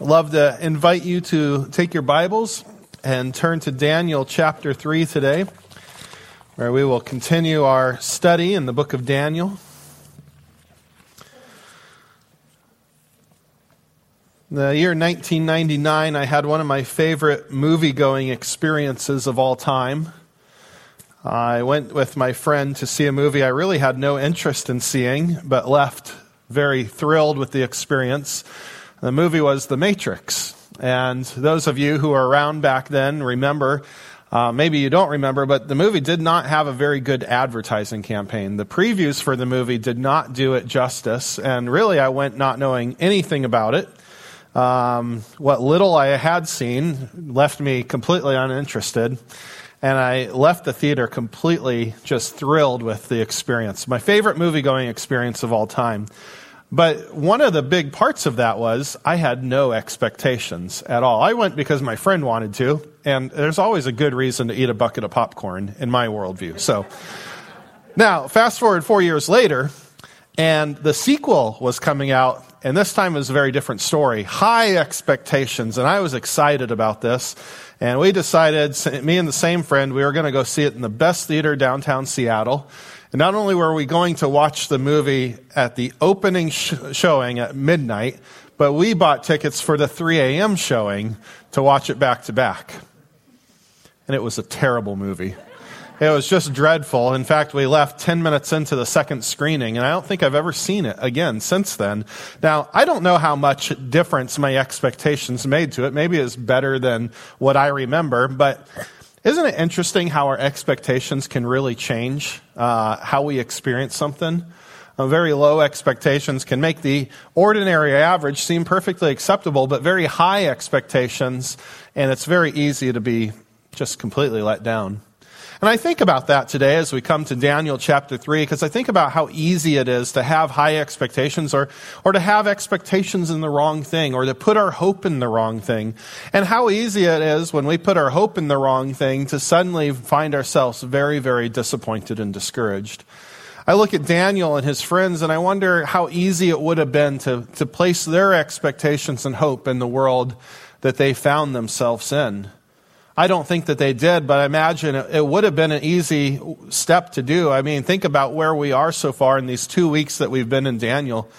love to invite you to take your Bibles and turn to Daniel chapter 3 today, where we will continue our study in the book of Daniel. The year 1999, I had one of my favorite movie going experiences of all time. I went with my friend to see a movie I really had no interest in seeing, but left very thrilled with the experience. The movie was The Matrix. And those of you who were around back then remember, uh, maybe you don't remember, but the movie did not have a very good advertising campaign. The previews for the movie did not do it justice. And really, I went not knowing anything about it. Um, what little I had seen left me completely uninterested. And I left the theater completely just thrilled with the experience. My favorite movie going experience of all time. But one of the big parts of that was I had no expectations at all. I went because my friend wanted to, and there's always a good reason to eat a bucket of popcorn in my worldview. So now, fast forward four years later, and the sequel was coming out, and this time it was a very different story. High expectations, and I was excited about this. And we decided, me and the same friend, we were going to go see it in the best theater downtown Seattle. Not only were we going to watch the movie at the opening sh- showing at midnight, but we bought tickets for the 3 a.m. showing to watch it back to back. And it was a terrible movie. It was just dreadful. In fact, we left 10 minutes into the second screening, and I don't think I've ever seen it again since then. Now, I don't know how much difference my expectations made to it. Maybe it's better than what I remember, but isn't it interesting how our expectations can really change uh, how we experience something? Uh, very low expectations can make the ordinary average seem perfectly acceptable, but very high expectations, and it's very easy to be just completely let down. And I think about that today as we come to Daniel chapter 3, because I think about how easy it is to have high expectations or, or to have expectations in the wrong thing or to put our hope in the wrong thing. And how easy it is when we put our hope in the wrong thing to suddenly find ourselves very, very disappointed and discouraged. I look at Daniel and his friends and I wonder how easy it would have been to, to place their expectations and hope in the world that they found themselves in. I don't think that they did, but I imagine it would have been an easy step to do. I mean, think about where we are so far in these two weeks that we've been in Daniel.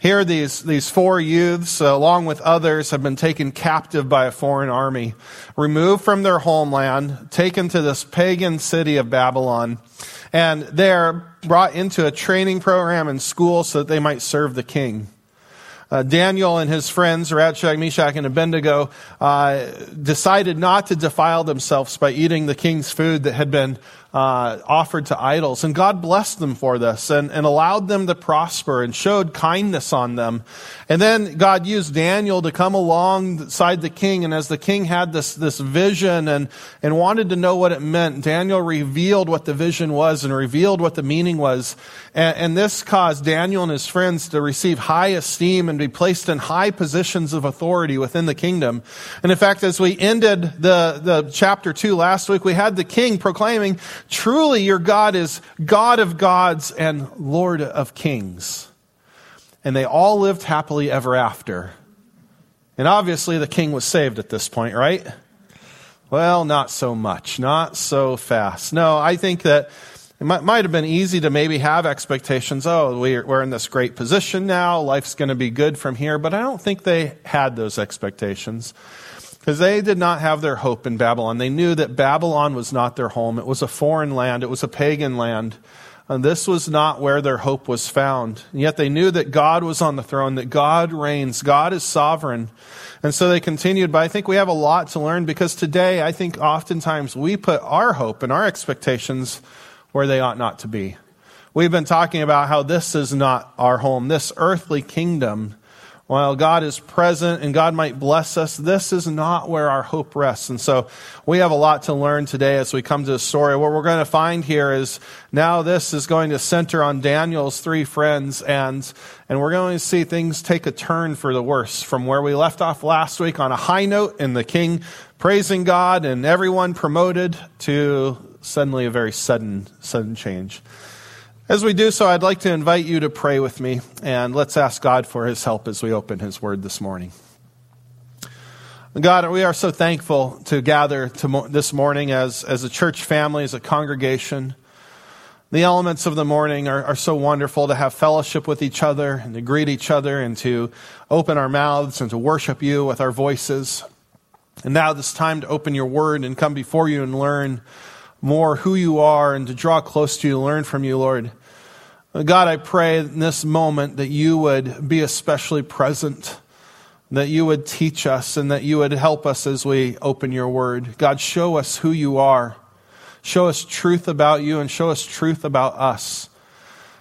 Here, these, these four youths, uh, along with others, have been taken captive by a foreign army, removed from their homeland, taken to this pagan city of Babylon, and they're brought into a training program in school so that they might serve the king. Uh, Daniel and his friends, Shadrach, Meshach, and Abednego, uh, decided not to defile themselves by eating the king's food that had been uh, offered to idols. And God blessed them for this and, and allowed them to prosper and showed kindness on them. And then God used Daniel to come alongside the king. And as the king had this, this vision and, and wanted to know what it meant, Daniel revealed what the vision was and revealed what the meaning was. And, and this caused Daniel and his friends to receive high esteem and be placed in high positions of authority within the kingdom. And in fact, as we ended the, the chapter two last week, we had the king proclaiming, Truly, your God is God of gods and Lord of kings. And they all lived happily ever after. And obviously, the king was saved at this point, right? Well, not so much, not so fast. No, I think that it might, might have been easy to maybe have expectations. Oh, we're, we're in this great position now. Life's going to be good from here. But I don't think they had those expectations. Because they did not have their hope in Babylon. They knew that Babylon was not their home. It was a foreign land. It was a pagan land. And this was not where their hope was found. And yet they knew that God was on the throne, that God reigns, God is sovereign. And so they continued, but I think we have a lot to learn because today I think oftentimes we put our hope and our expectations where they ought not to be. We've been talking about how this is not our home. This earthly kingdom while God is present and God might bless us, this is not where our hope rests. And so we have a lot to learn today as we come to the story. What we're going to find here is now this is going to center on Daniel's three friends and, and we're going to see things take a turn for the worse from where we left off last week on a high note and the king praising God and everyone promoted to suddenly a very sudden, sudden change. As we do so, I'd like to invite you to pray with me, and let's ask God for his help as we open his word this morning. God, we are so thankful to gather to this morning as, as a church family, as a congregation. The elements of the morning are, are so wonderful to have fellowship with each other and to greet each other and to open our mouths and to worship you with our voices. And now this time to open your word and come before you and learn more who you are and to draw close to you, learn from you, Lord. God, I pray in this moment that you would be especially present that you would teach us and that you would help us as we open your word. God, show us who you are. Show us truth about you and show us truth about us.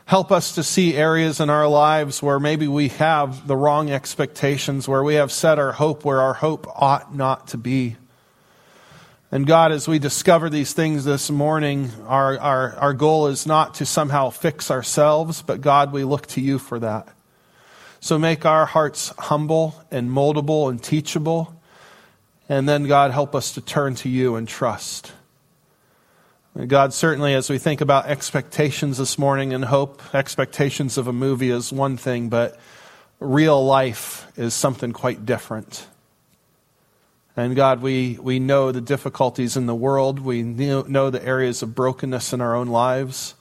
Help us to see areas in our lives where maybe we have the wrong expectations, where we have set our hope where our hope ought not to be. And God, as we discover these things this morning, our, our, our goal is not to somehow fix ourselves, but God, we look to you for that. So make our hearts humble and moldable and teachable. And then, God, help us to turn to you and trust. God, certainly as we think about expectations this morning and hope, expectations of a movie is one thing, but real life is something quite different. And God, we, we know the difficulties in the world. We know the areas of brokenness in our own lives.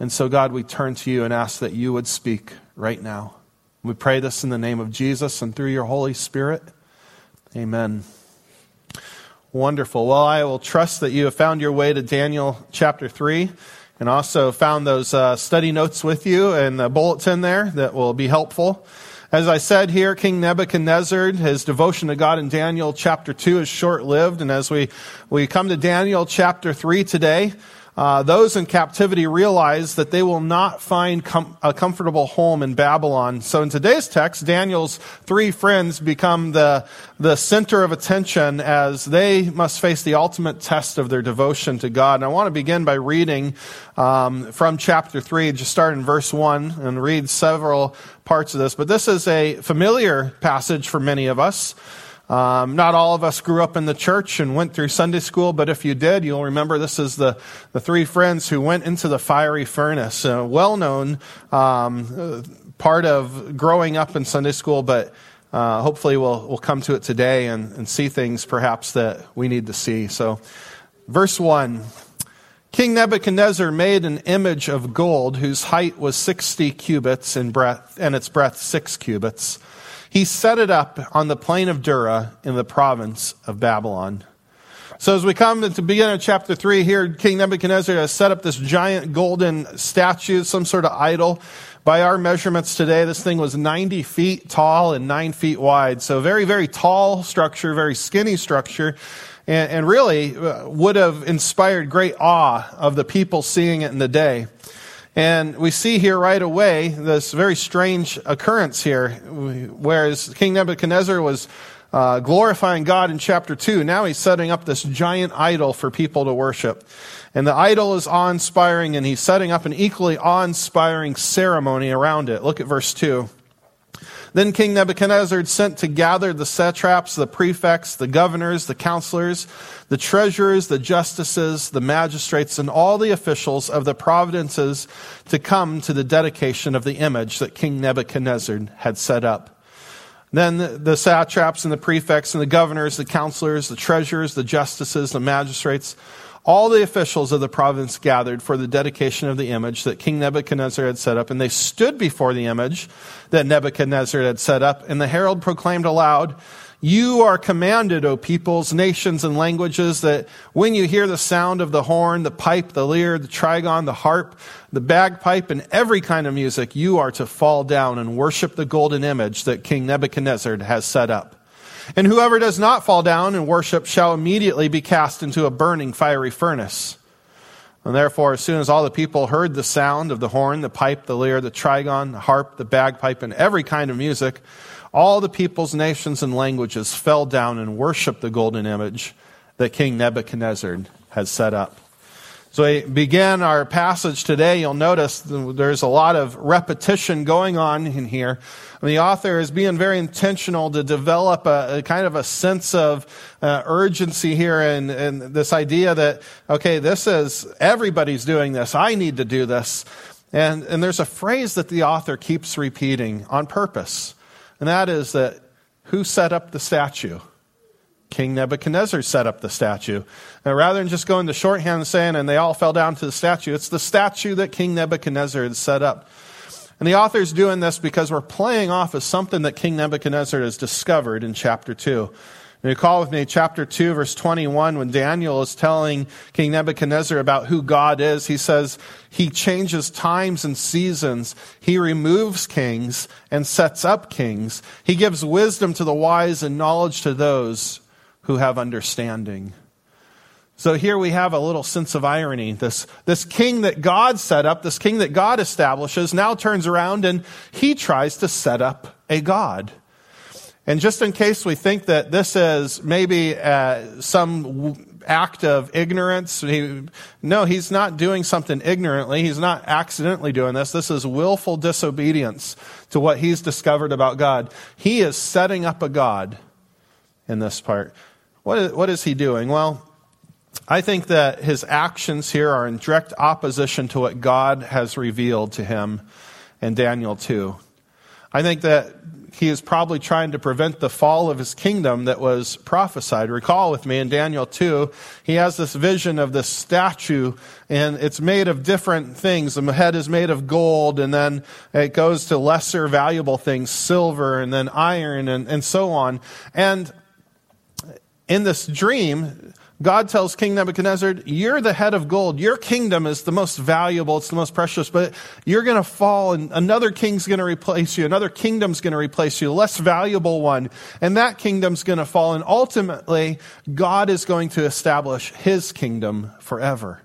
And so, God, we turn to you and ask that you would speak right now. We pray this in the name of Jesus and through your Holy Spirit. Amen. Wonderful. Well, I will trust that you have found your way to Daniel chapter 3 and also found those uh, study notes with you and the bulletin there that will be helpful. As I said here, King Nebuchadnezzar, his devotion to God in Daniel chapter 2 is short lived. And as we, we come to Daniel chapter 3 today, uh, those in captivity realize that they will not find com- a comfortable home in Babylon. So in today's text, Daniel's three friends become the, the center of attention as they must face the ultimate test of their devotion to God. And I want to begin by reading um, from chapter 3, just start in verse 1 and read several parts of this. But this is a familiar passage for many of us. Um, not all of us grew up in the church and went through Sunday school, but if you did, you'll remember this is the, the three friends who went into the fiery furnace. A well known um, part of growing up in Sunday school, but uh, hopefully we'll, we'll come to it today and, and see things perhaps that we need to see. So, verse 1 King Nebuchadnezzar made an image of gold whose height was 60 cubits in breadth and its breadth 6 cubits. He set it up on the plain of Dura in the province of Babylon. So as we come to the beginning of chapter 3 here, King Nebuchadnezzar has set up this giant golden statue, some sort of idol. By our measurements today, this thing was 90 feet tall and 9 feet wide. So very, very tall structure, very skinny structure. And, and really uh, would have inspired great awe of the people seeing it in the day. And we see here right away this very strange occurrence here. Whereas King Nebuchadnezzar was uh, glorifying God in chapter 2, now he's setting up this giant idol for people to worship. And the idol is awe inspiring, and he's setting up an equally awe inspiring ceremony around it. Look at verse 2. Then King Nebuchadnezzar sent to gather the satraps, the prefects, the governors, the counselors, the treasurers, the justices, the magistrates, and all the officials of the provinces to come to the dedication of the image that King Nebuchadnezzar had set up. Then the satraps and the prefects and the governors, the counselors, the treasurers, the justices, the magistrates, all the officials of the province gathered for the dedication of the image that King Nebuchadnezzar had set up, and they stood before the image that Nebuchadnezzar had set up, and the herald proclaimed aloud, you are commanded, O peoples, nations, and languages, that when you hear the sound of the horn, the pipe, the lyre, the trigon, the harp, the bagpipe, and every kind of music, you are to fall down and worship the golden image that King Nebuchadnezzar has set up. And whoever does not fall down and worship shall immediately be cast into a burning fiery furnace. And therefore, as soon as all the people heard the sound of the horn, the pipe, the lyre, the trigon, the harp, the bagpipe, and every kind of music, all the peoples, nations, and languages fell down and worshiped the golden image that King Nebuchadnezzar had set up. So we begin our passage today. You'll notice there's a lot of repetition going on in here. The author is being very intentional to develop a, a kind of a sense of uh, urgency here and, and this idea that, okay, this is, everybody's doing this. I need to do this. And, and there's a phrase that the author keeps repeating on purpose. And that is that who set up the statue? King Nebuchadnezzar set up the statue. Now, rather than just going the shorthand and saying, and they all fell down to the statue, it's the statue that King Nebuchadnezzar had set up. And the author's doing this because we're playing off of something that King Nebuchadnezzar has discovered in chapter 2. And you call with me chapter 2, verse 21, when Daniel is telling King Nebuchadnezzar about who God is, he says, He changes times and seasons. He removes kings and sets up kings. He gives wisdom to the wise and knowledge to those who have understanding. So here we have a little sense of irony. This, this king that God set up, this king that God establishes, now turns around and he tries to set up a God. And just in case we think that this is maybe uh, some act of ignorance, he, no, he's not doing something ignorantly. He's not accidentally doing this. This is willful disobedience to what he's discovered about God. He is setting up a God in this part. What is, what is he doing? Well, I think that his actions here are in direct opposition to what God has revealed to him in Daniel 2. I think that he is probably trying to prevent the fall of his kingdom that was prophesied. Recall with me in Daniel 2, he has this vision of this statue, and it's made of different things. The head is made of gold, and then it goes to lesser valuable things, silver, and then iron, and, and so on. And in this dream, God tells King Nebuchadnezzar, You're the head of gold. Your kingdom is the most valuable, it's the most precious, but you're going to fall, and another king's going to replace you. Another kingdom's going to replace you, a less valuable one. And that kingdom's going to fall. And ultimately, God is going to establish his kingdom forever.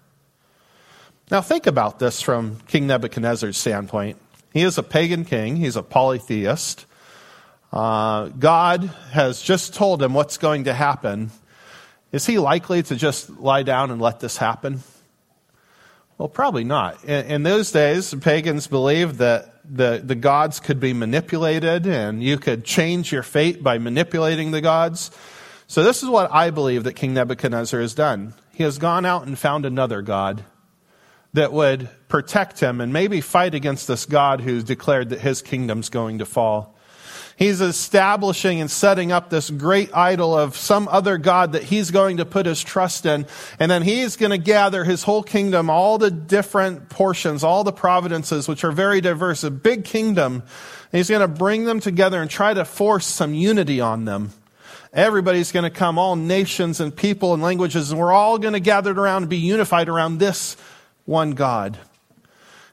Now, think about this from King Nebuchadnezzar's standpoint. He is a pagan king, he's a polytheist. Uh, God has just told him what's going to happen is he likely to just lie down and let this happen? Well, probably not. In, in those days, pagans believed that the, the gods could be manipulated and you could change your fate by manipulating the gods. So, this is what I believe that King Nebuchadnezzar has done. He has gone out and found another God that would protect him and maybe fight against this God who's declared that his kingdom's going to fall. He's establishing and setting up this great idol of some other God that he's going to put his trust in. And then he's going to gather his whole kingdom, all the different portions, all the providences, which are very diverse, a big kingdom. He's going to bring them together and try to force some unity on them. Everybody's going to come, all nations and people and languages, and we're all going to gather around and be unified around this one God.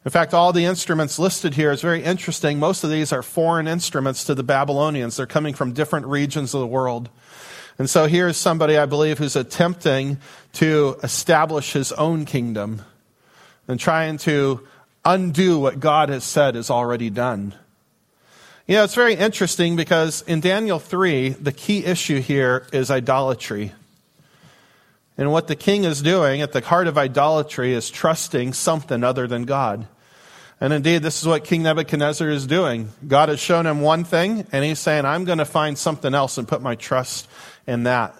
In fact, all the instruments listed here is very interesting. Most of these are foreign instruments to the Babylonians. They're coming from different regions of the world. And so here's somebody, I believe, who's attempting to establish his own kingdom and trying to undo what God has said is already done. You know, it's very interesting because in Daniel 3, the key issue here is idolatry. And what the king is doing at the heart of idolatry is trusting something other than God. And indeed, this is what King Nebuchadnezzar is doing. God has shown him one thing, and he's saying, I'm going to find something else and put my trust in that.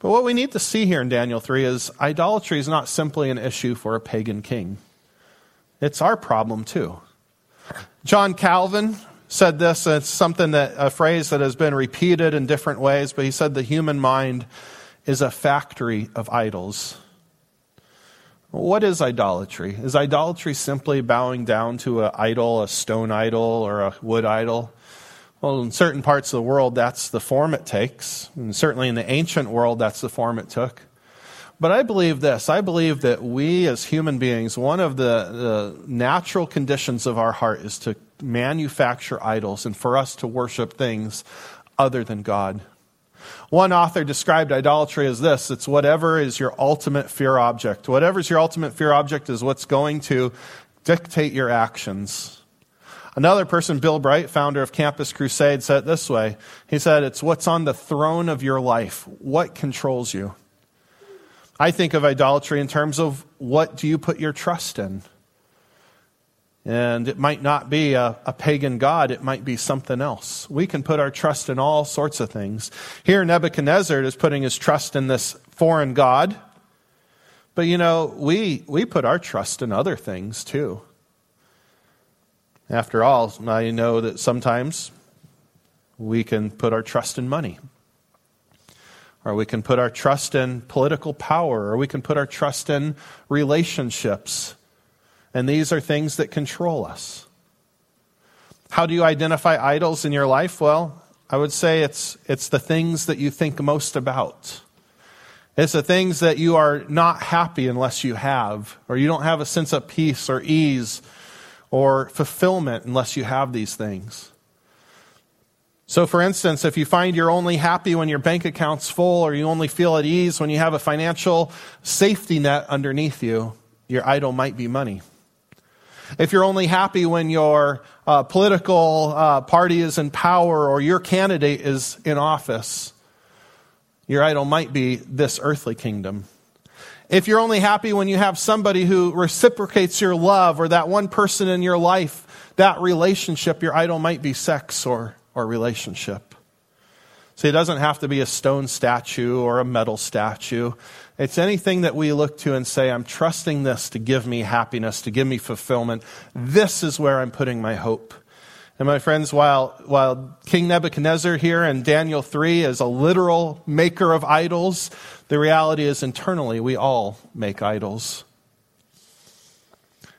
But what we need to see here in Daniel 3 is idolatry is not simply an issue for a pagan king, it's our problem too. John Calvin said this, it's something that, a phrase that has been repeated in different ways, but he said the human mind is a factory of idols. What is idolatry? Is idolatry simply bowing down to an idol, a stone idol, or a wood idol? Well, in certain parts of the world, that's the form it takes. And certainly in the ancient world, that's the form it took. But I believe this I believe that we as human beings, one of the, the natural conditions of our heart is to manufacture idols and for us to worship things other than God. One author described idolatry as this it's whatever is your ultimate fear object. Whatever is your ultimate fear object is what's going to dictate your actions. Another person, Bill Bright, founder of Campus Crusade, said it this way. He said, It's what's on the throne of your life. What controls you? I think of idolatry in terms of what do you put your trust in? And it might not be a, a, pagan god, it might be something else. We can put our trust in all sorts of things. Here, Nebuchadnezzar is putting his trust in this foreign god. But you know, we, we put our trust in other things too. After all, I know that sometimes we can put our trust in money. or we can put our trust in political power, or we can put our trust in relationships. And these are things that control us. How do you identify idols in your life? Well, I would say it's, it's the things that you think most about. It's the things that you are not happy unless you have, or you don't have a sense of peace or ease or fulfillment unless you have these things. So, for instance, if you find you're only happy when your bank account's full, or you only feel at ease when you have a financial safety net underneath you, your idol might be money. If you're only happy when your uh, political uh, party is in power or your candidate is in office, your idol might be this earthly kingdom. If you're only happy when you have somebody who reciprocates your love or that one person in your life, that relationship, your idol might be sex or, or relationship. See, it doesn't have to be a stone statue or a metal statue. It's anything that we look to and say, I'm trusting this to give me happiness, to give me fulfillment. This is where I'm putting my hope. And my friends, while, while King Nebuchadnezzar here in Daniel 3 is a literal maker of idols, the reality is internally we all make idols.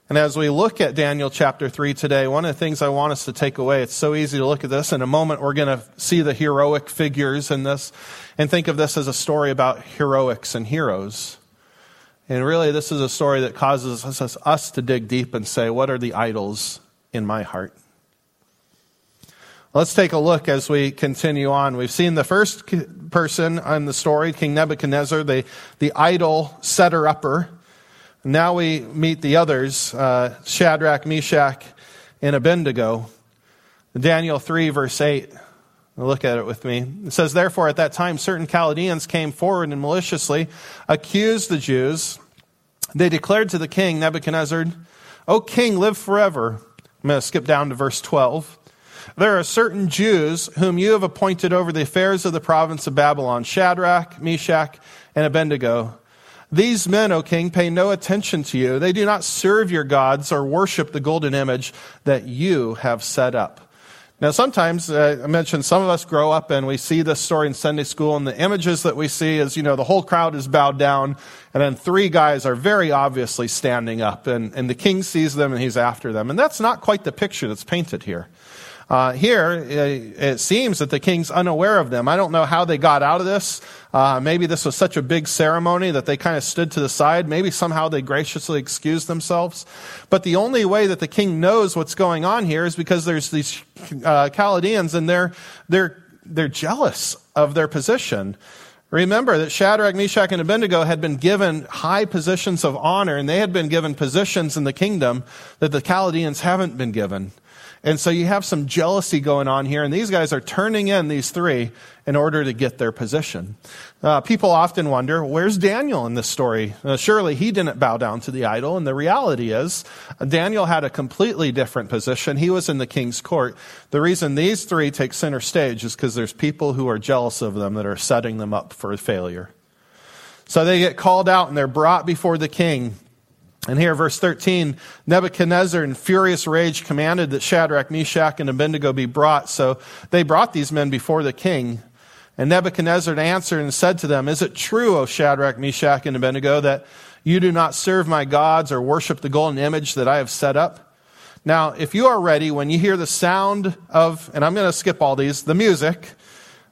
And as we look at Daniel chapter 3 today, one of the things I want us to take away, it's so easy to look at this. In a moment, we're going to see the heroic figures in this and think of this as a story about heroics and heroes. And really, this is a story that causes us, us to dig deep and say, what are the idols in my heart? Let's take a look as we continue on. We've seen the first person in the story, King Nebuchadnezzar, the, the idol setter upper. Now we meet the others, uh, Shadrach, Meshach, and Abednego. Daniel 3, verse 8. Look at it with me. It says, Therefore, at that time, certain Chaldeans came forward and maliciously accused the Jews. They declared to the king, Nebuchadnezzar, O king, live forever. I'm going to skip down to verse 12. There are certain Jews whom you have appointed over the affairs of the province of Babylon Shadrach, Meshach, and Abednego. These men, O king, pay no attention to you. They do not serve your gods or worship the golden image that you have set up. Now, sometimes uh, I mentioned some of us grow up and we see this story in Sunday school, and the images that we see is, you know, the whole crowd is bowed down, and then three guys are very obviously standing up, and, and the king sees them and he's after them. And that's not quite the picture that's painted here. Uh, here, it seems that the king's unaware of them. I don't know how they got out of this. Uh, maybe this was such a big ceremony that they kind of stood to the side. Maybe somehow they graciously excused themselves. But the only way that the king knows what's going on here is because there's these uh, Chaldeans and they're, they're, they're jealous of their position. Remember that Shadrach, Meshach, and Abednego had been given high positions of honor, and they had been given positions in the kingdom that the Chaldeans haven't been given. And so you have some jealousy going on here, and these guys are turning in these three in order to get their position. Uh, people often wonder, where's Daniel in this story? Uh, surely he didn't bow down to the idol, and the reality is, Daniel had a completely different position. He was in the king's court. The reason these three take center stage is because there's people who are jealous of them that are setting them up for failure. So they get called out and they're brought before the king. And here, verse 13, Nebuchadnezzar in furious rage commanded that Shadrach, Meshach, and Abednego be brought. So they brought these men before the king. And Nebuchadnezzar answered and said to them, Is it true, O Shadrach, Meshach, and Abednego, that you do not serve my gods or worship the golden image that I have set up? Now, if you are ready, when you hear the sound of, and I'm going to skip all these, the music,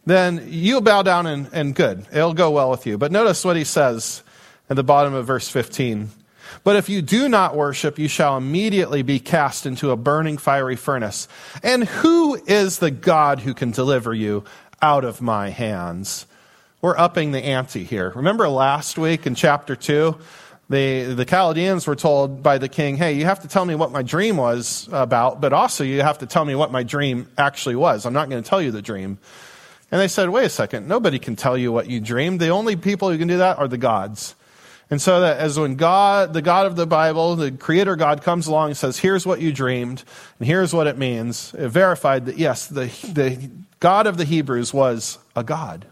then you'll bow down and, and good. It'll go well with you. But notice what he says at the bottom of verse 15. But if you do not worship, you shall immediately be cast into a burning fiery furnace. And who is the God who can deliver you out of my hands? We're upping the ante here. Remember last week in chapter 2? The, the Chaldeans were told by the king, hey, you have to tell me what my dream was about, but also you have to tell me what my dream actually was. I'm not going to tell you the dream. And they said, wait a second, nobody can tell you what you dreamed. The only people who can do that are the gods. And so that as when God, the God of the Bible, the creator God comes along and says, here's what you dreamed, and here's what it means, it verified that yes, the, the God of the Hebrews was a God.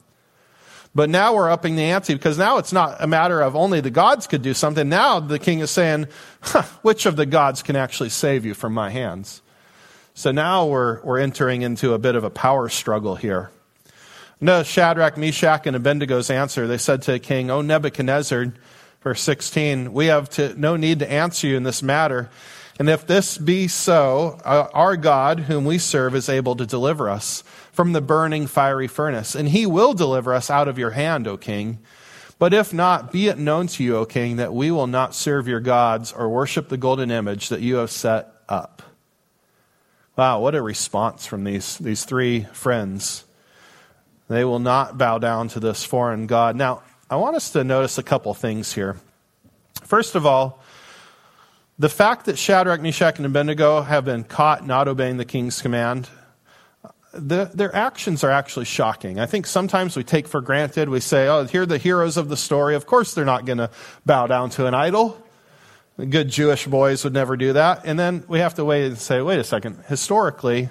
But now we're upping the ante because now it's not a matter of only the gods could do something. Now the king is saying, huh, which of the gods can actually save you from my hands? So now we're, we're entering into a bit of a power struggle here. No, Shadrach, Meshach, and Abednego's answer. They said to the king, O Nebuchadnezzar, verse 16, we have to, no need to answer you in this matter. And if this be so, uh, our God, whom we serve, is able to deliver us from the burning fiery furnace. And he will deliver us out of your hand, O king. But if not, be it known to you, O king, that we will not serve your gods or worship the golden image that you have set up. Wow, what a response from these, these three friends. They will not bow down to this foreign God. Now, I want us to notice a couple things here. First of all, the fact that Shadrach, Meshach, and Abednego have been caught not obeying the king's command, the, their actions are actually shocking. I think sometimes we take for granted, we say, oh, here are the heroes of the story. Of course, they're not going to bow down to an idol. Good Jewish boys would never do that. And then we have to wait and say, wait a second, historically,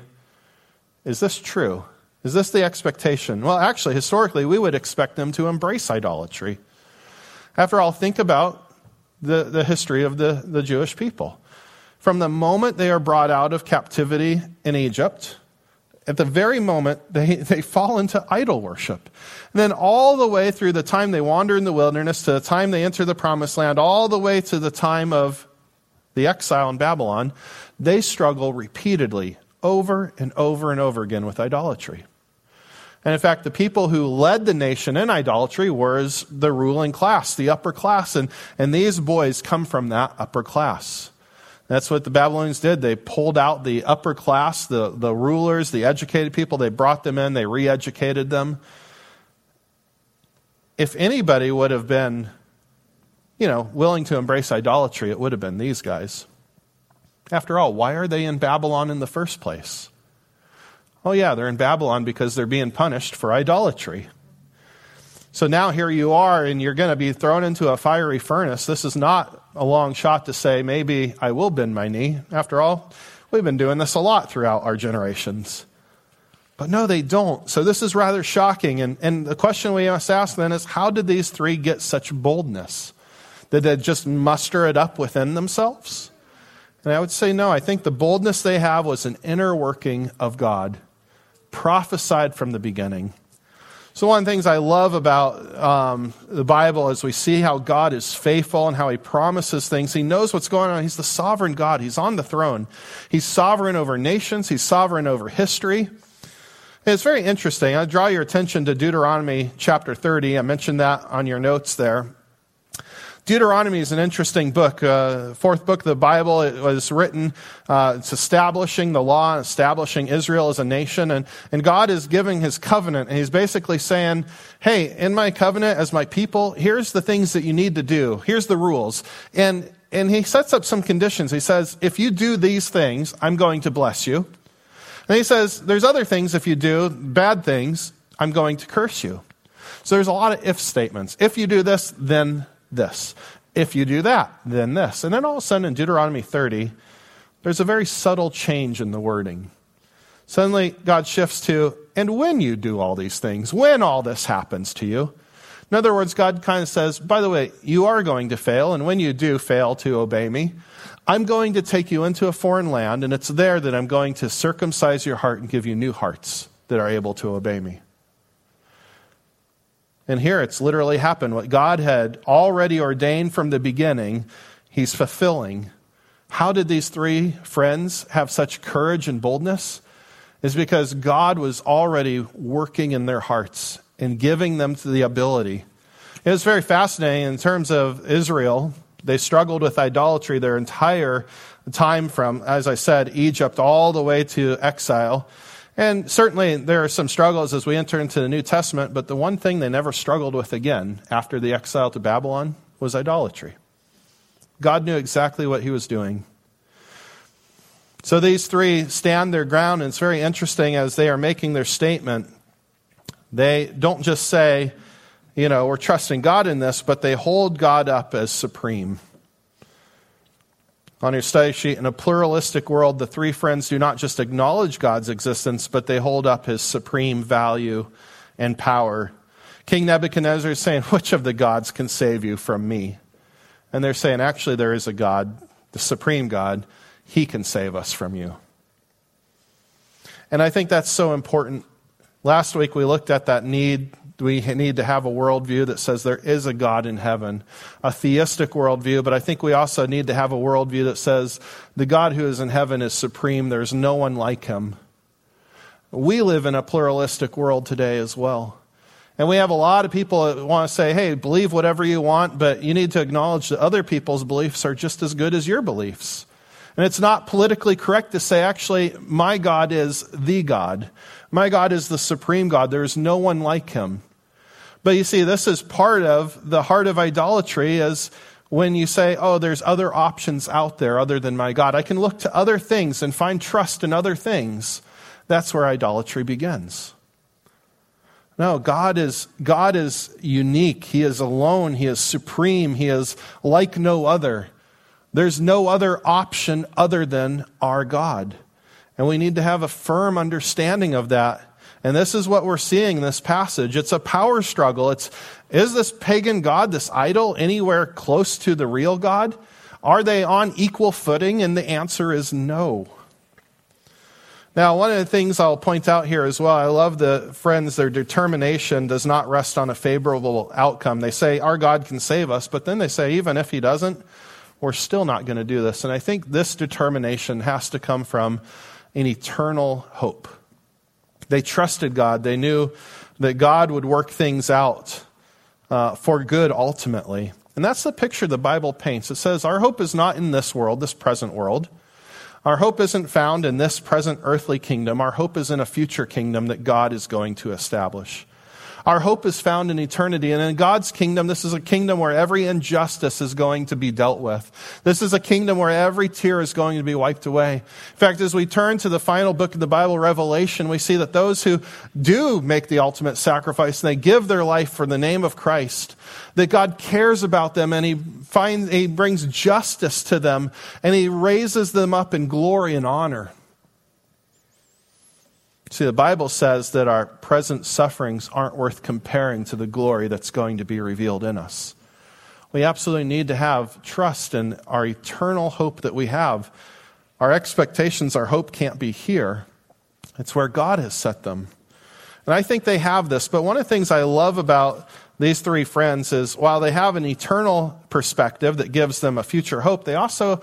is this true? Is this the expectation? Well, actually, historically, we would expect them to embrace idolatry. After all, think about the, the history of the, the Jewish people. From the moment they are brought out of captivity in Egypt, at the very moment they, they fall into idol worship. And then all the way through the time they wander in the wilderness to the time they enter the promised land, all the way to the time of the exile in Babylon, they struggle repeatedly over and over and over again with idolatry. And in fact, the people who led the nation in idolatry was the ruling class, the upper class. And, and these boys come from that upper class. That's what the Babylonians did. They pulled out the upper class, the, the rulers, the educated people. They brought them in, they re educated them. If anybody would have been, you know, willing to embrace idolatry, it would have been these guys. After all, why are they in Babylon in the first place? Oh, yeah, they're in Babylon because they're being punished for idolatry. So now here you are, and you're going to be thrown into a fiery furnace. This is not a long shot to say, maybe I will bend my knee. After all, we've been doing this a lot throughout our generations. But no, they don't. So this is rather shocking. And, and the question we must ask then is how did these three get such boldness? Did they just muster it up within themselves? And I would say no. I think the boldness they have was an inner working of God, prophesied from the beginning. So, one of the things I love about um, the Bible is we see how God is faithful and how He promises things. He knows what's going on. He's the sovereign God, He's on the throne. He's sovereign over nations, He's sovereign over history. And it's very interesting. I draw your attention to Deuteronomy chapter 30. I mentioned that on your notes there. Deuteronomy is an interesting book, uh, fourth book of the Bible. It was written, uh, it's establishing the law, establishing Israel as a nation, and, and God is giving his covenant, and he's basically saying, hey, in my covenant as my people, here's the things that you need to do. Here's the rules. And, and he sets up some conditions. He says, if you do these things, I'm going to bless you. And he says, there's other things if you do, bad things, I'm going to curse you. So there's a lot of if statements. If you do this, then this. If you do that, then this. And then all of a sudden in Deuteronomy 30, there's a very subtle change in the wording. Suddenly, God shifts to, and when you do all these things, when all this happens to you. In other words, God kind of says, by the way, you are going to fail, and when you do fail to obey me, I'm going to take you into a foreign land, and it's there that I'm going to circumcise your heart and give you new hearts that are able to obey me. And here it's literally happened. What God had already ordained from the beginning, He's fulfilling. How did these three friends have such courage and boldness? Is because God was already working in their hearts and giving them the ability. It was very fascinating in terms of Israel. They struggled with idolatry their entire time from, as I said, Egypt all the way to exile. And certainly there are some struggles as we enter into the New Testament, but the one thing they never struggled with again after the exile to Babylon was idolatry. God knew exactly what he was doing. So these three stand their ground, and it's very interesting as they are making their statement. They don't just say, you know, we're trusting God in this, but they hold God up as supreme on your study sheet, in a pluralistic world, the three friends do not just acknowledge God's existence, but they hold up his supreme value and power. King Nebuchadnezzar is saying, Which of the gods can save you from me? And they're saying, Actually, there is a God, the supreme God. He can save us from you. And I think that's so important Last week we looked at that need. We need to have a worldview that says there is a God in heaven, a theistic worldview, but I think we also need to have a worldview that says the God who is in heaven is supreme. There's no one like him. We live in a pluralistic world today as well. And we have a lot of people that want to say, hey, believe whatever you want, but you need to acknowledge that other people's beliefs are just as good as your beliefs. And it's not politically correct to say, actually, my God is the God. My God is the supreme God. There is no one like him. But you see, this is part of the heart of idolatry is when you say, oh, there's other options out there other than my God. I can look to other things and find trust in other things. That's where idolatry begins. No, God is, God is unique. He is alone. He is supreme. He is like no other. There's no other option other than our God. And we need to have a firm understanding of that. And this is what we're seeing in this passage. It's a power struggle. It's, is this pagan God, this idol, anywhere close to the real God? Are they on equal footing? And the answer is no. Now, one of the things I'll point out here as well, I love the friends, their determination does not rest on a favorable outcome. They say, Our God can save us, but then they say, Even if He doesn't, we're still not going to do this. And I think this determination has to come from an eternal hope. They trusted God, they knew that God would work things out uh, for good ultimately. And that's the picture the Bible paints. It says, Our hope is not in this world, this present world. Our hope isn't found in this present earthly kingdom. Our hope is in a future kingdom that God is going to establish. Our hope is found in eternity. And in God's kingdom, this is a kingdom where every injustice is going to be dealt with. This is a kingdom where every tear is going to be wiped away. In fact, as we turn to the final book of the Bible, Revelation, we see that those who do make the ultimate sacrifice and they give their life for the name of Christ, that God cares about them and he finds, he brings justice to them and he raises them up in glory and honor. See, the Bible says that our present sufferings aren't worth comparing to the glory that's going to be revealed in us. We absolutely need to have trust in our eternal hope that we have. Our expectations, our hope can't be here. It's where God has set them. And I think they have this. But one of the things I love about these three friends is while they have an eternal perspective that gives them a future hope, they also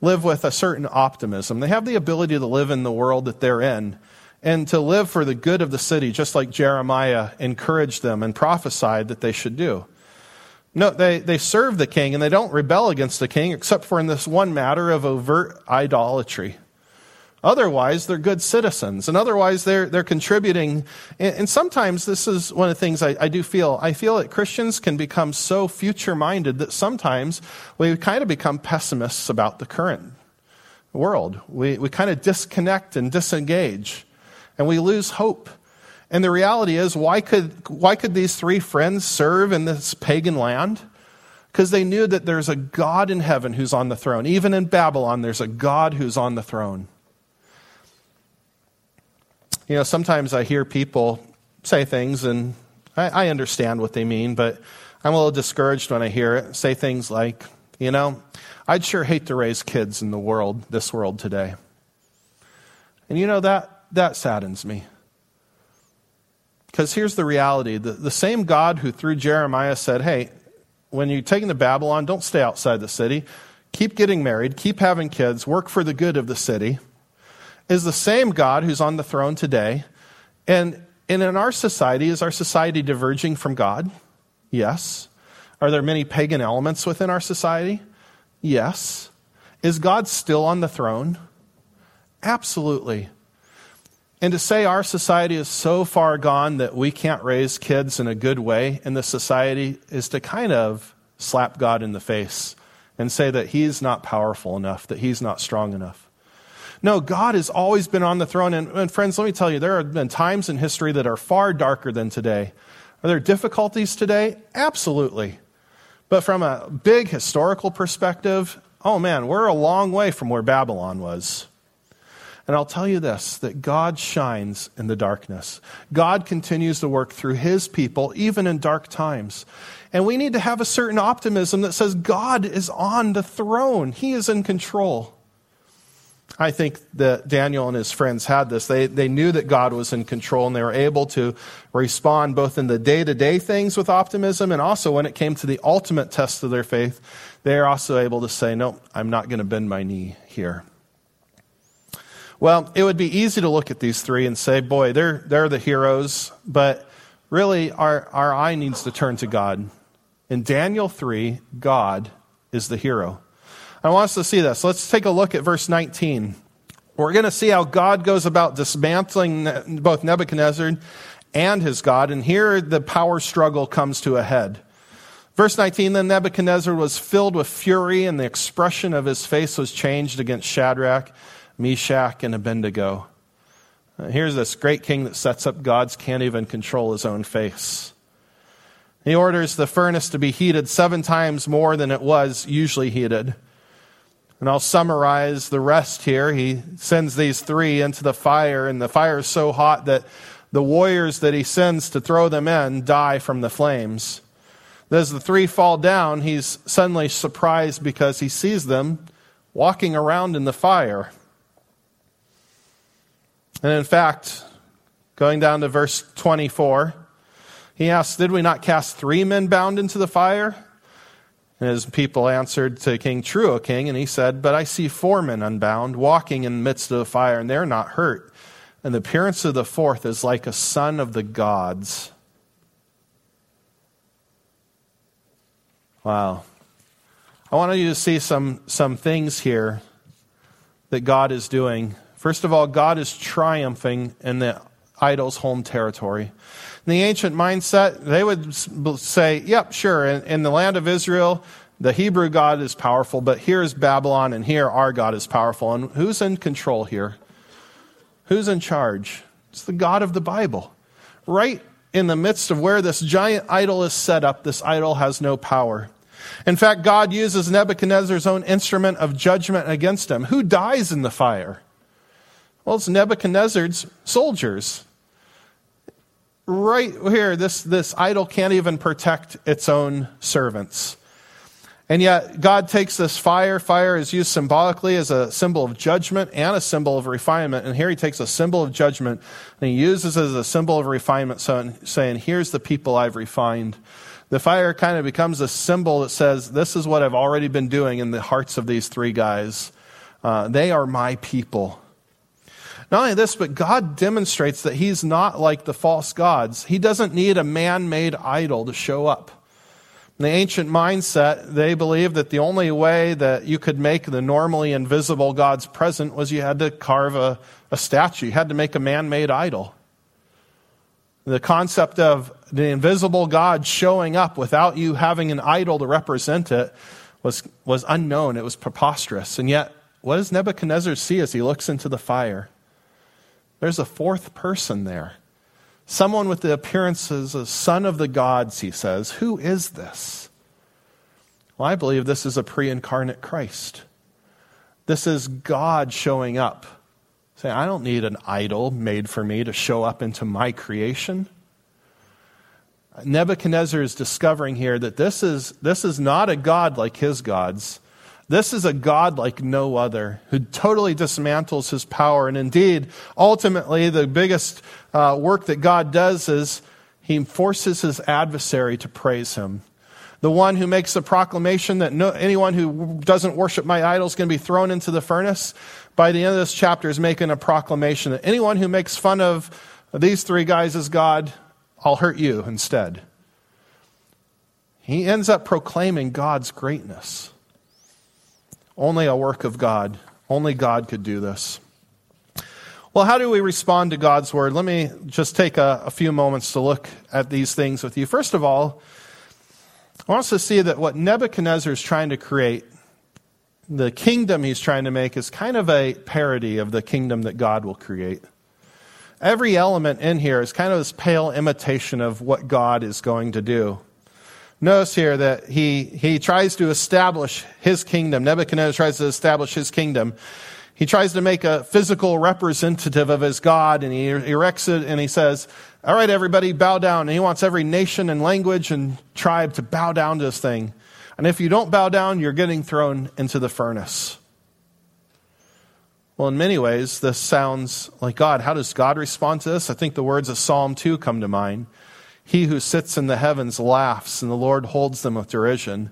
live with a certain optimism. They have the ability to live in the world that they're in and to live for the good of the city, just like Jeremiah encouraged them and prophesied that they should do. No, they, they serve the king and they don't rebel against the king except for in this one matter of overt idolatry. Otherwise, they're good citizens, and otherwise, they're, they're contributing. And, and sometimes this is one of the things I, I do feel. I feel that Christians can become so future minded that sometimes we kind of become pessimists about the current world. We, we kind of disconnect and disengage and we lose hope. And the reality is, why could, why could these three friends serve in this pagan land? Because they knew that there's a God in heaven who's on the throne. Even in Babylon, there's a God who's on the throne. You know, sometimes I hear people say things, and I, I understand what they mean, but I'm a little discouraged when I hear it. Say things like, you know, I'd sure hate to raise kids in the world, this world today. And you know that that saddens me. Because here's the reality the, the same God who, through Jeremiah, said, Hey, when you're taking to Babylon, don't stay outside the city. Keep getting married, keep having kids, work for the good of the city, is the same God who's on the throne today. And, and in our society, is our society diverging from God? Yes. Are there many pagan elements within our society? Yes. Is God still on the throne? Absolutely. And to say our society is so far gone that we can't raise kids in a good way in the society is to kind of slap God in the face and say that he's not powerful enough, that he's not strong enough. No, God has always been on the throne. And, and, friends, let me tell you, there have been times in history that are far darker than today. Are there difficulties today? Absolutely. But from a big historical perspective, oh man, we're a long way from where Babylon was. And I'll tell you this that God shines in the darkness. God continues to work through his people, even in dark times. And we need to have a certain optimism that says God is on the throne, he is in control. I think that Daniel and his friends had this. They, they knew that God was in control and they were able to respond both in the day to day things with optimism and also when it came to the ultimate test of their faith, they are also able to say, No, I'm not going to bend my knee here. Well, it would be easy to look at these three and say, Boy, they're, they're the heroes, but really our, our eye needs to turn to God. In Daniel 3, God is the hero. I want us to see this. Let's take a look at verse 19. We're going to see how God goes about dismantling both Nebuchadnezzar and his God, and here the power struggle comes to a head. Verse 19 Then Nebuchadnezzar was filled with fury, and the expression of his face was changed against Shadrach, Meshach, and Abednego. Uh, here's this great king that sets up gods, can't even control his own face. He orders the furnace to be heated seven times more than it was usually heated. And I'll summarize the rest here. He sends these three into the fire, and the fire is so hot that the warriors that he sends to throw them in die from the flames. As the three fall down, he's suddenly surprised because he sees them walking around in the fire. And in fact, going down to verse 24, he asks, Did we not cast three men bound into the fire? And his people answered to King True, O king, and he said, But I see four men unbound, walking in the midst of the fire, and they're not hurt. And the appearance of the fourth is like a son of the gods. Wow. I want you to see some, some things here that God is doing. First of all, God is triumphing in the idol's home territory. In the ancient mindset, they would say, yep, sure, in, in, the land of Israel, the Hebrew God is powerful, but here is Babylon, and here our God is powerful. And who's in control here? Who's in charge? It's the God of the Bible. Right in the midst of where this giant idol is set up, this idol has no power. In fact, God uses Nebuchadnezzar's own instrument of judgment against him. Who dies in the fire? Well, it's Nebuchadnezzar's soldiers right here, this, this idol can't even protect its own servants. And yet, God takes this fire. Fire is used symbolically as a symbol of judgment and a symbol of refinement. And here he takes a symbol of judgment and he uses it as a symbol of refinement, saying, Here's the people I've refined. The fire kind of becomes a symbol that says, This is what I've already been doing in the hearts of these three guys. Uh, they are my people. Not only this, but God demonstrates that He's not like the false gods. He doesn't need a man made idol to show up. In the ancient mindset, they believed that the only way that you could make the normally invisible gods present was you had to carve a, a statue, you had to make a man made idol. The concept of the invisible God showing up without you having an idol to represent it was, was unknown. It was preposterous. And yet, what does Nebuchadnezzar see as he looks into the fire? There's a fourth person there. Someone with the appearances of son of the gods, he says. Who is this? Well, I believe this is a pre incarnate Christ. This is God showing up. Saying, I don't need an idol made for me to show up into my creation. Nebuchadnezzar is discovering here that this is, this is not a God like his gods. This is a God like no other who totally dismantles his power. And indeed, ultimately, the biggest uh, work that God does is he forces his adversary to praise him. The one who makes the proclamation that no, anyone who doesn't worship my idol is going to be thrown into the furnace, by the end of this chapter is making a proclamation that anyone who makes fun of these three guys as God, I'll hurt you instead. He ends up proclaiming God's greatness. Only a work of God. Only God could do this. Well, how do we respond to God's word? Let me just take a, a, few moments to look at these things with you. First of all, I want us to see that what Nebuchadnezzar is trying to create, the kingdom he's trying to make, is kind of a parody of the kingdom that God will create. Every element in here is kind of this pale imitation of what God is going to do. Notice here that he, he tries to establish his kingdom. Nebuchadnezzar tries to establish his kingdom. He tries to make a physical representative of his God and he er, erects it and he says, All right, everybody, bow down. And he wants every nation and language and tribe to bow down to this thing. And if you don't bow down, you're getting thrown into the furnace. Well, in many ways, this sounds like God. How does God respond to this? I think the words of Psalm 2 come to mind. He who sits in the heavens laughs, and the Lord holds them with derision.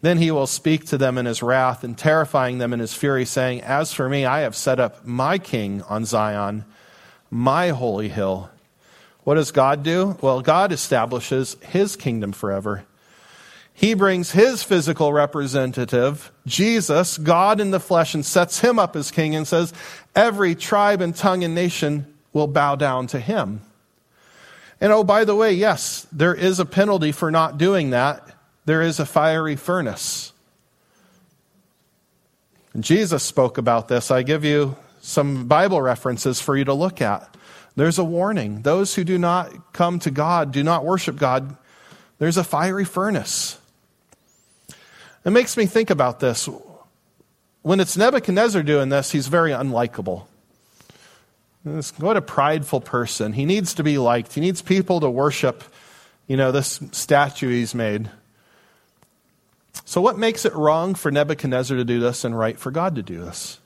Then he will speak to them in his wrath and terrifying them in his fury, saying, As for me, I have set up my king on Zion, my holy hill. What does God do? Well, God establishes his kingdom forever. He brings his physical representative, Jesus, God in the flesh, and sets him up as king and says, Every tribe and tongue and nation will bow down to him. And oh, by the way, yes, there is a penalty for not doing that there is a fiery furnace. Jesus spoke about this. I give you some Bible references for you to look at. There's a warning. Those who do not come to God, do not worship God, there's a fiery furnace. It makes me think about this. When it's Nebuchadnezzar doing this, he's very unlikable. What a prideful person. He needs to be liked. He needs people to worship, you know, this statue he's made. So, what makes it wrong for Nebuchadnezzar to do this and right for God to do this?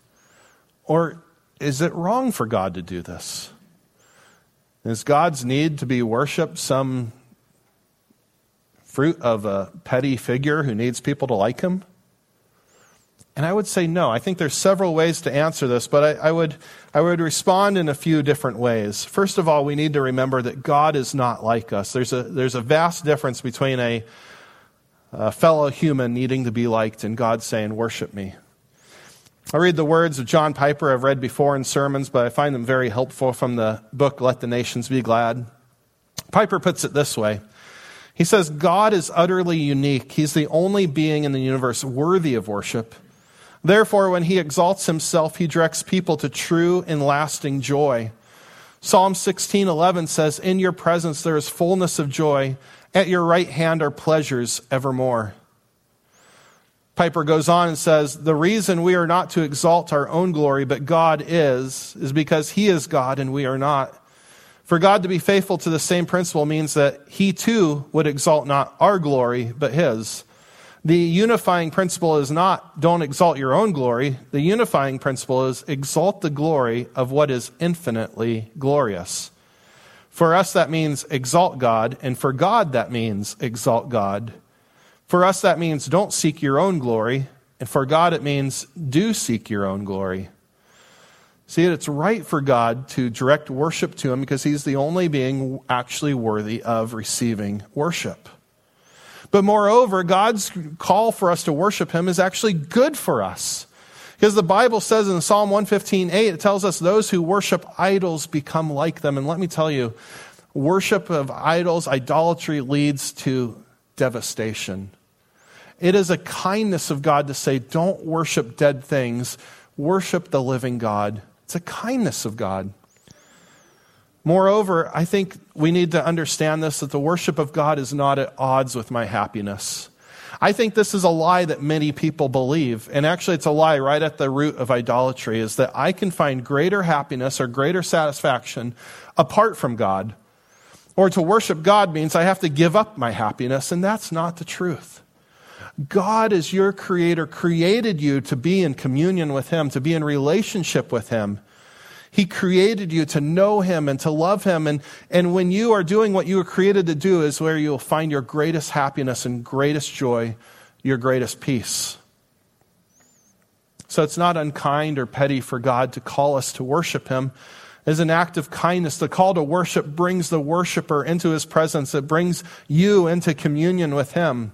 Or is it wrong for God to do this? Is God's need to be worshiped some fruit of a petty figure who needs people to like him? And I would say no. I think there's several ways to answer this, but I, I, would, I would respond in a few different ways. First of all, we need to remember that God is not like us. There's a, there's a vast difference between a a fellow human needing to be liked, and God saying, Worship me. I read the words of John Piper I've read before in sermons, but I find them very helpful from the book Let the Nations Be Glad. Piper puts it this way He says, God is utterly unique. He's the only being in the universe worthy of worship. Therefore, when he exalts himself, he directs people to true and lasting joy. Psalm 16:11 says, "In your presence there is fullness of joy, at your right hand are pleasures evermore. Piper goes on and says, The reason we are not to exalt our own glory, but God is, is because He is God and we are not. For God to be faithful to the same principle means that He too would exalt not our glory, but His. The unifying principle is not don't exalt your own glory. The unifying principle is exalt the glory of what is infinitely glorious. For us, that means exalt God, and for God, that means exalt God. For us, that means don't seek your own glory, and for God, it means do seek your own glory. See, it's right for God to direct worship to Him because He's the only being actually worthy of receiving worship. But moreover, God's call for us to worship Him is actually good for us. Because the Bible says in Psalm 115, 8, it tells us those who worship idols become like them. And let me tell you, worship of idols, idolatry leads to devastation. It is a kindness of God to say, don't worship dead things, worship the living God. It's a kindness of God. Moreover, I think we need to understand this that the worship of God is not at odds with my happiness. I think this is a lie that many people believe. And actually, it's a lie right at the root of idolatry is that I can find greater happiness or greater satisfaction apart from God. Or to worship God means I have to give up my happiness, and that's not the truth. God, as your creator, created you to be in communion with Him, to be in relationship with Him. He created you to know Him and to love Him. And, and when you are doing what you were created to do, is where you'll find your greatest happiness and greatest joy, your greatest peace. So it's not unkind or petty for God to call us to worship Him as an act of kindness. The call to worship brings the worshiper into His presence, it brings you into communion with Him.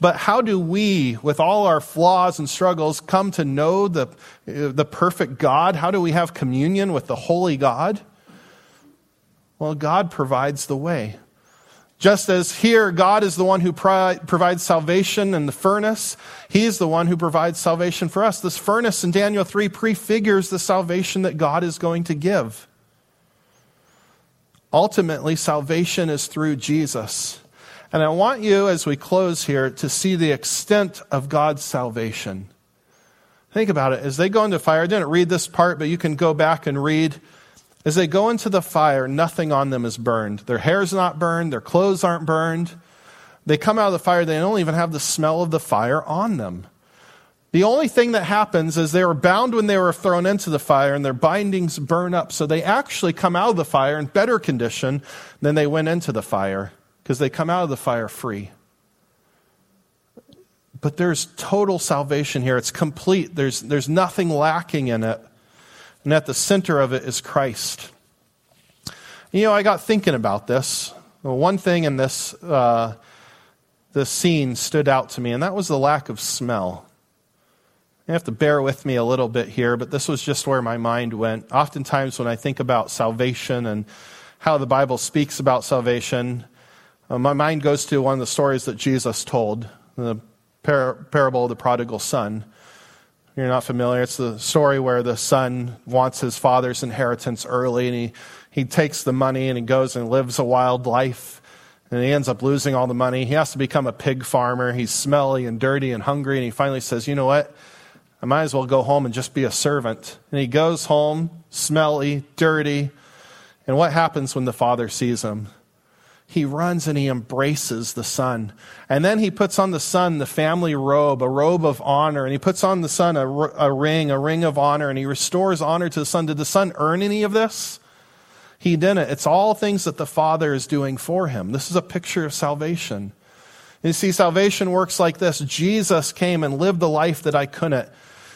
But how do we, with all our flaws and struggles, come to know the, the perfect God? How do we have communion with the holy God? Well, God provides the way. Just as here, God is the one who provides salvation in the furnace, He is the one who provides salvation for us. This furnace in Daniel 3 prefigures the salvation that God is going to give. Ultimately, salvation is through Jesus. And I want you, as we close here, to see the extent of God's salvation. Think about it. As they go into fire, I didn't read this part, but you can go back and read. As they go into the fire, nothing on them is burned. Their hair's not burned, their clothes aren't burned. They come out of the fire, they don't even have the smell of the fire on them. The only thing that happens is they were bound when they were thrown into the fire and their bindings burn up. So they actually come out of the fire in better condition than they went into the fire because they come out of the fire free. But there's total salvation here. It's complete. There's, there's nothing lacking in it. And at the center of it is Christ. You know, I got thinking about this. Well, one thing in this, uh, this scene stood out to me, and that was the lack of smell. You have to bear with me a little bit here, but this was just where my mind went. Oftentimes, when I think about salvation and how the Bible speaks about salvation, uh, my mind goes to one of the stories that Jesus told, the par- parable of the prodigal son. You're not familiar. It's the story where the son wants his father's inheritance early, and he, he takes the money and he goes and lives a wild life. And he ends up losing all the money. He has to become a pig farmer. He's smelly and dirty and hungry. And he finally says, You know what? I might as well go home and just be a servant. And he goes home, smelly, dirty. And what happens when the father sees him? He runs and he embraces the son. And then he puts on the son the family robe, a robe of honor. And he puts on the son a, a ring, a ring of honor. And he restores honor to the son. Did the son earn any of this? He didn't. It's all things that the father is doing for him. This is a picture of salvation. You see, salvation works like this Jesus came and lived the life that I couldn't.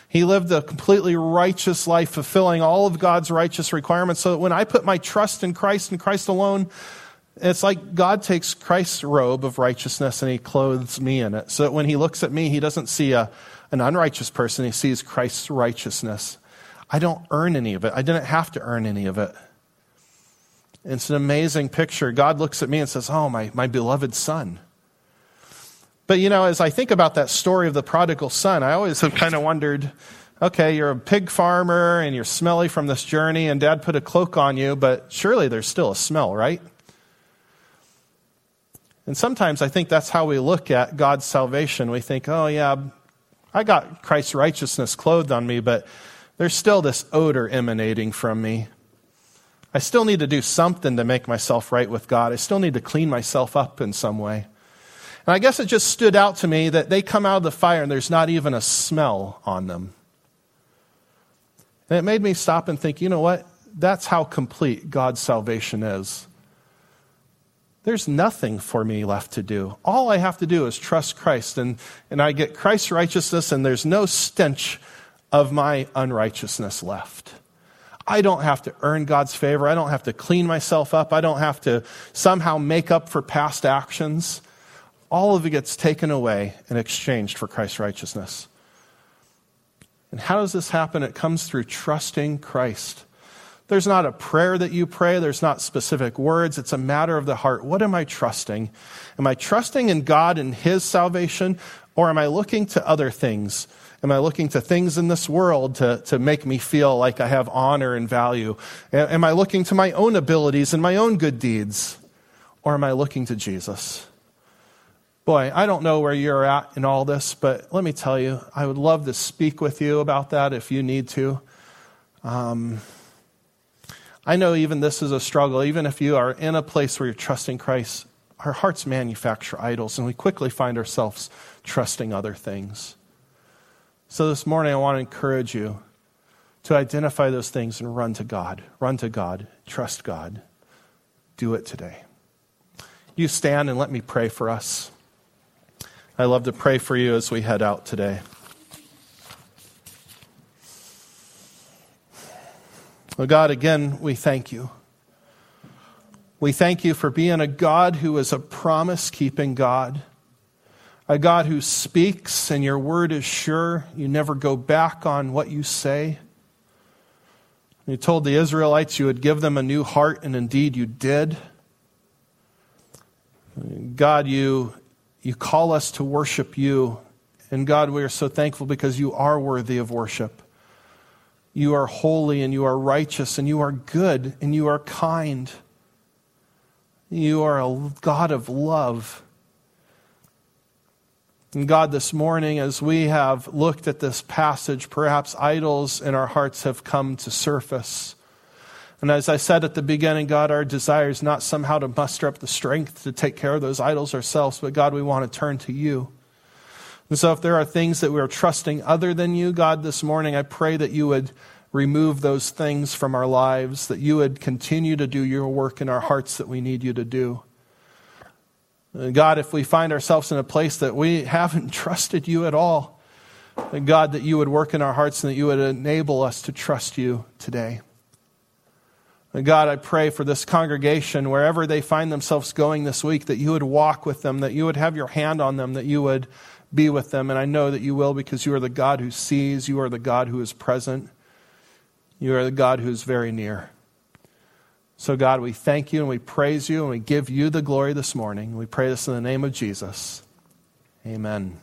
He lived a completely righteous life, fulfilling all of God's righteous requirements. So that when I put my trust in Christ and Christ alone, it's like God takes Christ's robe of righteousness and he clothes me in it. So that when he looks at me, he doesn't see a, an unrighteous person, he sees Christ's righteousness. I don't earn any of it. I didn't have to earn any of it. It's an amazing picture. God looks at me and says, Oh, my, my beloved son. But you know, as I think about that story of the prodigal son, I always have kind of wondered okay, you're a pig farmer and you're smelly from this journey, and dad put a cloak on you, but surely there's still a smell, right? And sometimes I think that's how we look at God's salvation. We think, oh, yeah, I got Christ's righteousness clothed on me, but there's still this odor emanating from me. I still need to do something to make myself right with God. I still need to clean myself up in some way. And I guess it just stood out to me that they come out of the fire and there's not even a smell on them. And it made me stop and think, you know what? That's how complete God's salvation is. There's nothing for me left to do. All I have to do is trust Christ, and, and I get Christ's righteousness, and there's no stench of my unrighteousness left. I don't have to earn God's favor. I don't have to clean myself up. I don't have to somehow make up for past actions all of it gets taken away and exchanged for Christ's righteousness. And how does this happen? It comes through trusting Christ. There's not a prayer that you pray, there's not specific words. It's a matter of the heart. What am I trusting? Am I trusting in God and His salvation, or am I looking to other things? Am I looking to things in this world to, to make me feel like I have honor and value? Am I looking to my own abilities and my own good deeds? Or am I looking to Jesus? Boy, I don't know where you're at in all this, but let me tell you, I would love to speak with you about that if you need to. Um, I know even this is a struggle, even if you are in a place where you're trusting Christ, our hearts manufacture idols, and we quickly find ourselves trusting other things. So this morning, I want to encourage you to identify those things and run to God. Run to God. Trust God. Do it today. You stand and let me pray for us. I love to pray for you as we head out today. Well, God, again, we thank you. We thank you for being a God who is a promise keeping God, a God who speaks and your word is sure. You never go back on what you say. You told the Israelites you would give them a new heart, and indeed you did. God, you you call us to worship you. And God, we are so thankful because you are worthy of worship. You are holy and you are righteous and you are good and you are kind. You are a God of love. And God, this morning, as we have looked at this passage, perhaps idols in our hearts have come to surface. And as I said at the beginning, God, our desire is not somehow to muster up the strength to take care of those idols ourselves, but God, we want to turn to you. And so, if there are things that we are trusting other than you, God, this morning, I pray that you would remove those things from our lives, that you would continue to do your work in our hearts that we need you to do. God, if we find ourselves in a place that we haven't trusted you at all, God, that you would work in our hearts and that you would enable us to trust you today. God, I pray for this congregation, wherever they find themselves going this week, that you would walk with them, that you would have your hand on them, that you would be with them. And I know that you will because you are the God who sees, you are the God who is present, you are the God who is very near. So, God, we thank you and we praise you and we give you the glory this morning. We pray this in the name of Jesus. Amen.